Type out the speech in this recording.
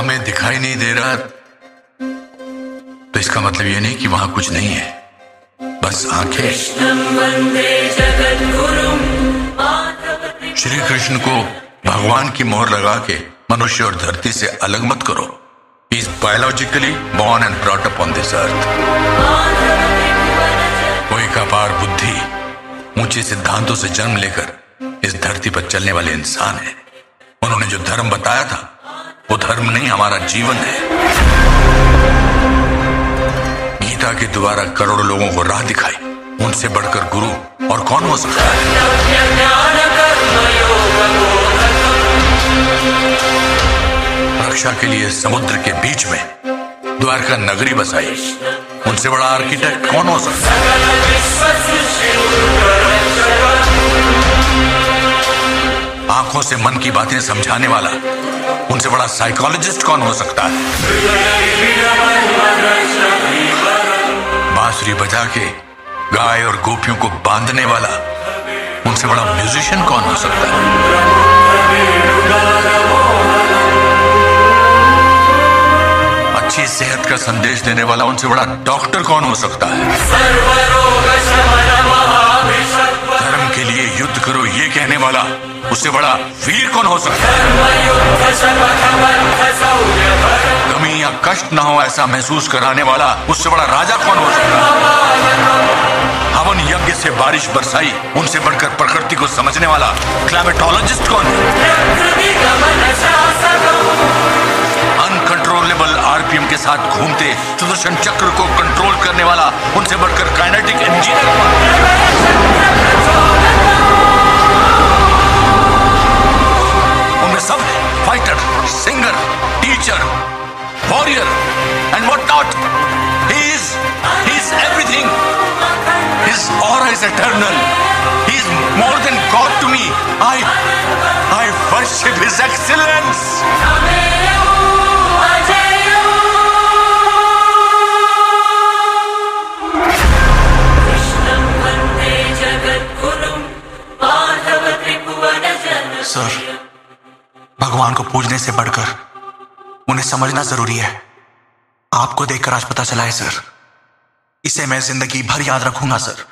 हमें दिखाई नहीं दे रहा। तो इसका मतलब ये नहीं कि वहाँ कुछ नहीं है। बस आँखें। श्री कृष्ण को भगवान की मोहर लगा के मनुष्य और धरती से अलग मत करो। Is biologically born and brought up on this earth कोई कपार बुद्धि ऊँचे सिद्धांतों से जन्म लेकर इस धरती पर चलने वाले इंसान है। उन्होंने जो धर्म बताया था वो धर्म नहीं, हमारा जीवन है। गीता के द्वारा करोड़ों लोगों को राह दिखाई। उनसे बढ़कर गुरु और कौन हो सकता है? रक्षा के लिए समुद्र के बीच में द्वारका नगरी बसाई। उनसे बड़ा आर्किटेक्ट कौन हो सकता है? आँखों से मन की बातें समझाने वाला उनसे बड़ा साइकोलॉजिस्ट कौन हो सकता है? बांसुरी बजा के गाय और गोपियों को बांधने वाला उनसे बड़ा म्यूजिशियन कौन हो सकता है? अच्छी सेहत का संदेश देने वाला उनसे बड़ा डॉक्टर कौन हो सकता है? करो, ये कहने वाला, उससे बड़ा वीर कौन हो सकता है? कमी या कष्ट ना हो ऐसा महसूस कराने वाला, उससे बड़ा राजा कौन हो सकता है? हवन यज्ञ से बारिश बरसाई, उनसे बढ़कर प्रकृति को समझने वाला क्लाइमेटोलॉजिस्ट कौन है? अनकंट्रोलेबल आरपीएम के साथ घूमते सुदर्शन चक्र को कंट्रोल करने वाला, उनसे बढ़कर kinetic engineer singer, teacher, warrior, and whatnot. He is, he is everything. His aura is eternal. He is more than God to me. I, I worship His excellence. Sir. भगवान को पूजने से बढ़कर उन्हें समझना ज़रूरी है। आपको देखकर आज पता चला है, सर। इसे मैं ज़िंदगी भर याद रखूँगा, सर।